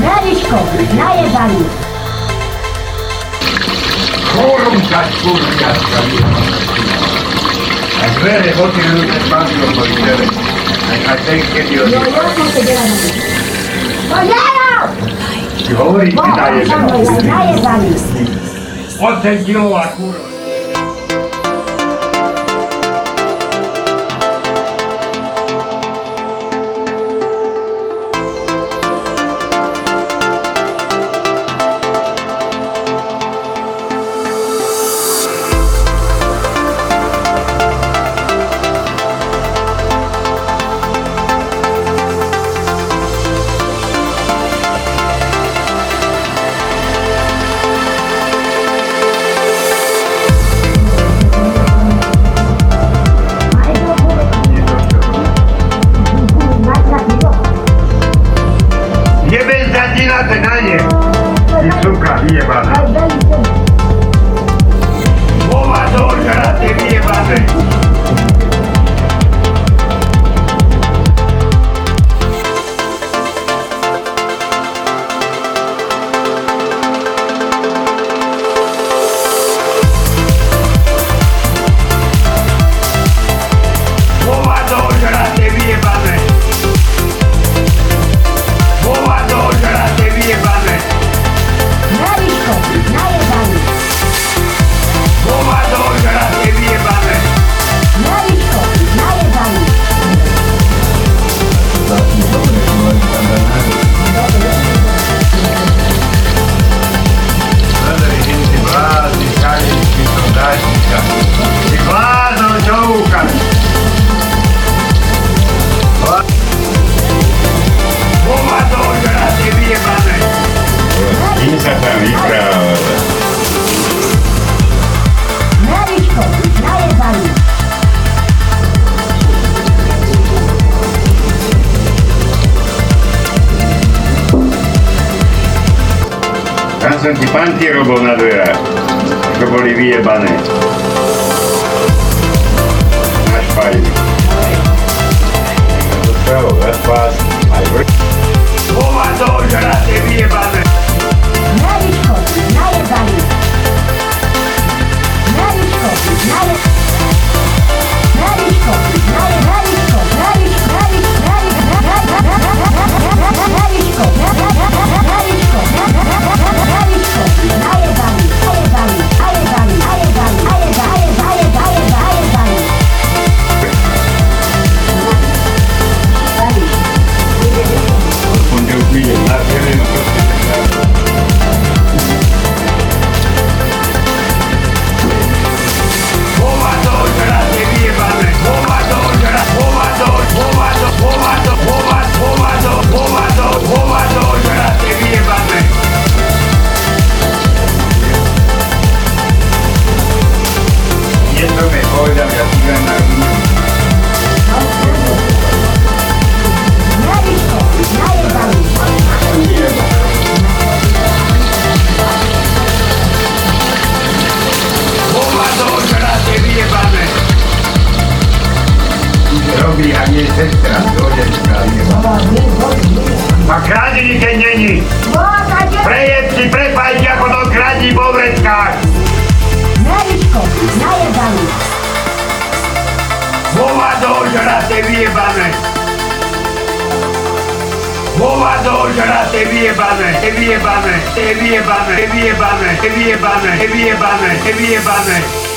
Meliško, najebali. Kurka, kurka, A dvere, potti luce spazio con i dvere. A te che Dio No, ja sam se delala. Ti daje Samo ja, se. najebali. 8 kilova kurva. Ti pantierobol na dverách, ako boli vyjebané. Na špajli. To stravo, zaspás, चढ़ाते भी ये बाने वो वादो चढ़ाते भी ये बाने ये भी ये बाने ये भी ये बाने ये भी ये बाने ये भी ये बाने ये भी ये बाने ये भी ये बाने